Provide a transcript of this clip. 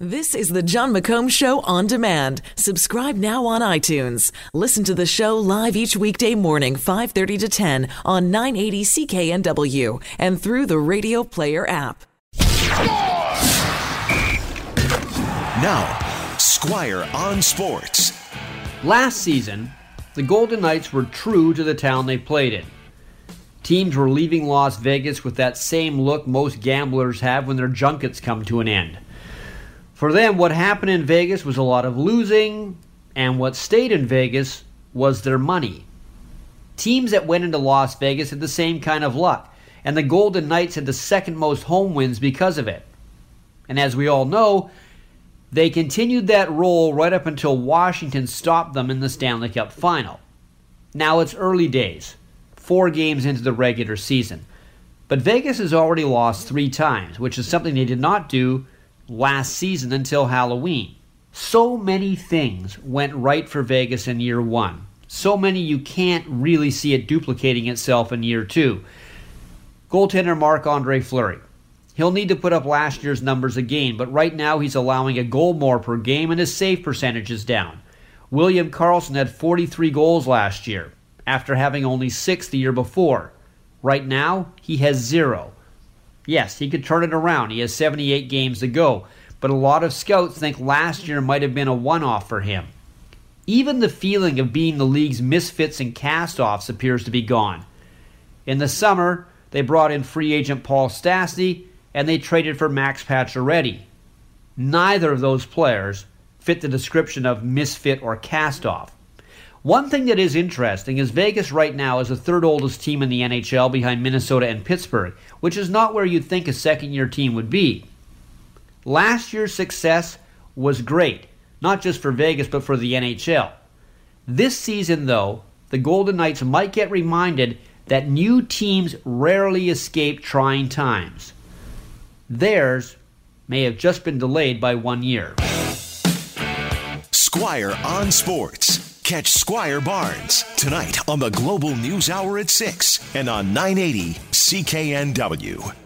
This is the Jon McComb Show on demand. Subscribe now on iTunes. Listen to the show live each weekday morning, 5:30 to 10 on 980 CKNW and through the Radio Player app. Now, Squire on Sports. Last season, the Golden Knights were true to the town they played in. Teams were leaving Las Vegas with that same look most gamblers have when their junkets come to an end. For them, what happened in Vegas was a lot of losing, and what stayed in Vegas was their money. Teams that went into Las Vegas had the same kind of luck, and the Golden Knights had the second most home wins because of it. And as we all know, they continued that roll right up until Washington stopped them in the Stanley Cup final. Now it's early days, four games into the regular season. But Vegas has already lost three times, which is something they did not do last season until Halloween. So many things went right for Vegas in year one. So many you can't really see it duplicating itself in year two. Goaltender Marc Andre Fleury. He'll need to put up last year's numbers again, but right now he's allowing a goal more per game and his save percentage is down. William Karlsson had 43 goals last year, after having only six the year before. Right now, he has zero. Yes, he could turn it around. He has 78 games to go, but a lot of scouts think last year might have been a one off for him. Even the feeling of being the league's misfits and cast offs appears to be gone. In the summer, they brought in free agent Paul Stastny and they traded for Max Pacioretty. Neither of those players fit the description of misfit or cast off. One thing that is interesting is Vegas right now is the third oldest team in the NHL behind Minnesota and Pittsburgh, which is not where you'd think a second year team would be. Last year's success was great, not just for Vegas but for the NHL. This season, though, the Golden Knights might get reminded that new teams rarely escape trying times. Theirs may have just been delayed by one year. Squire on Sports. Catch Squire Barnes tonight on the Global News Hour at 6 and on 980 CKNW.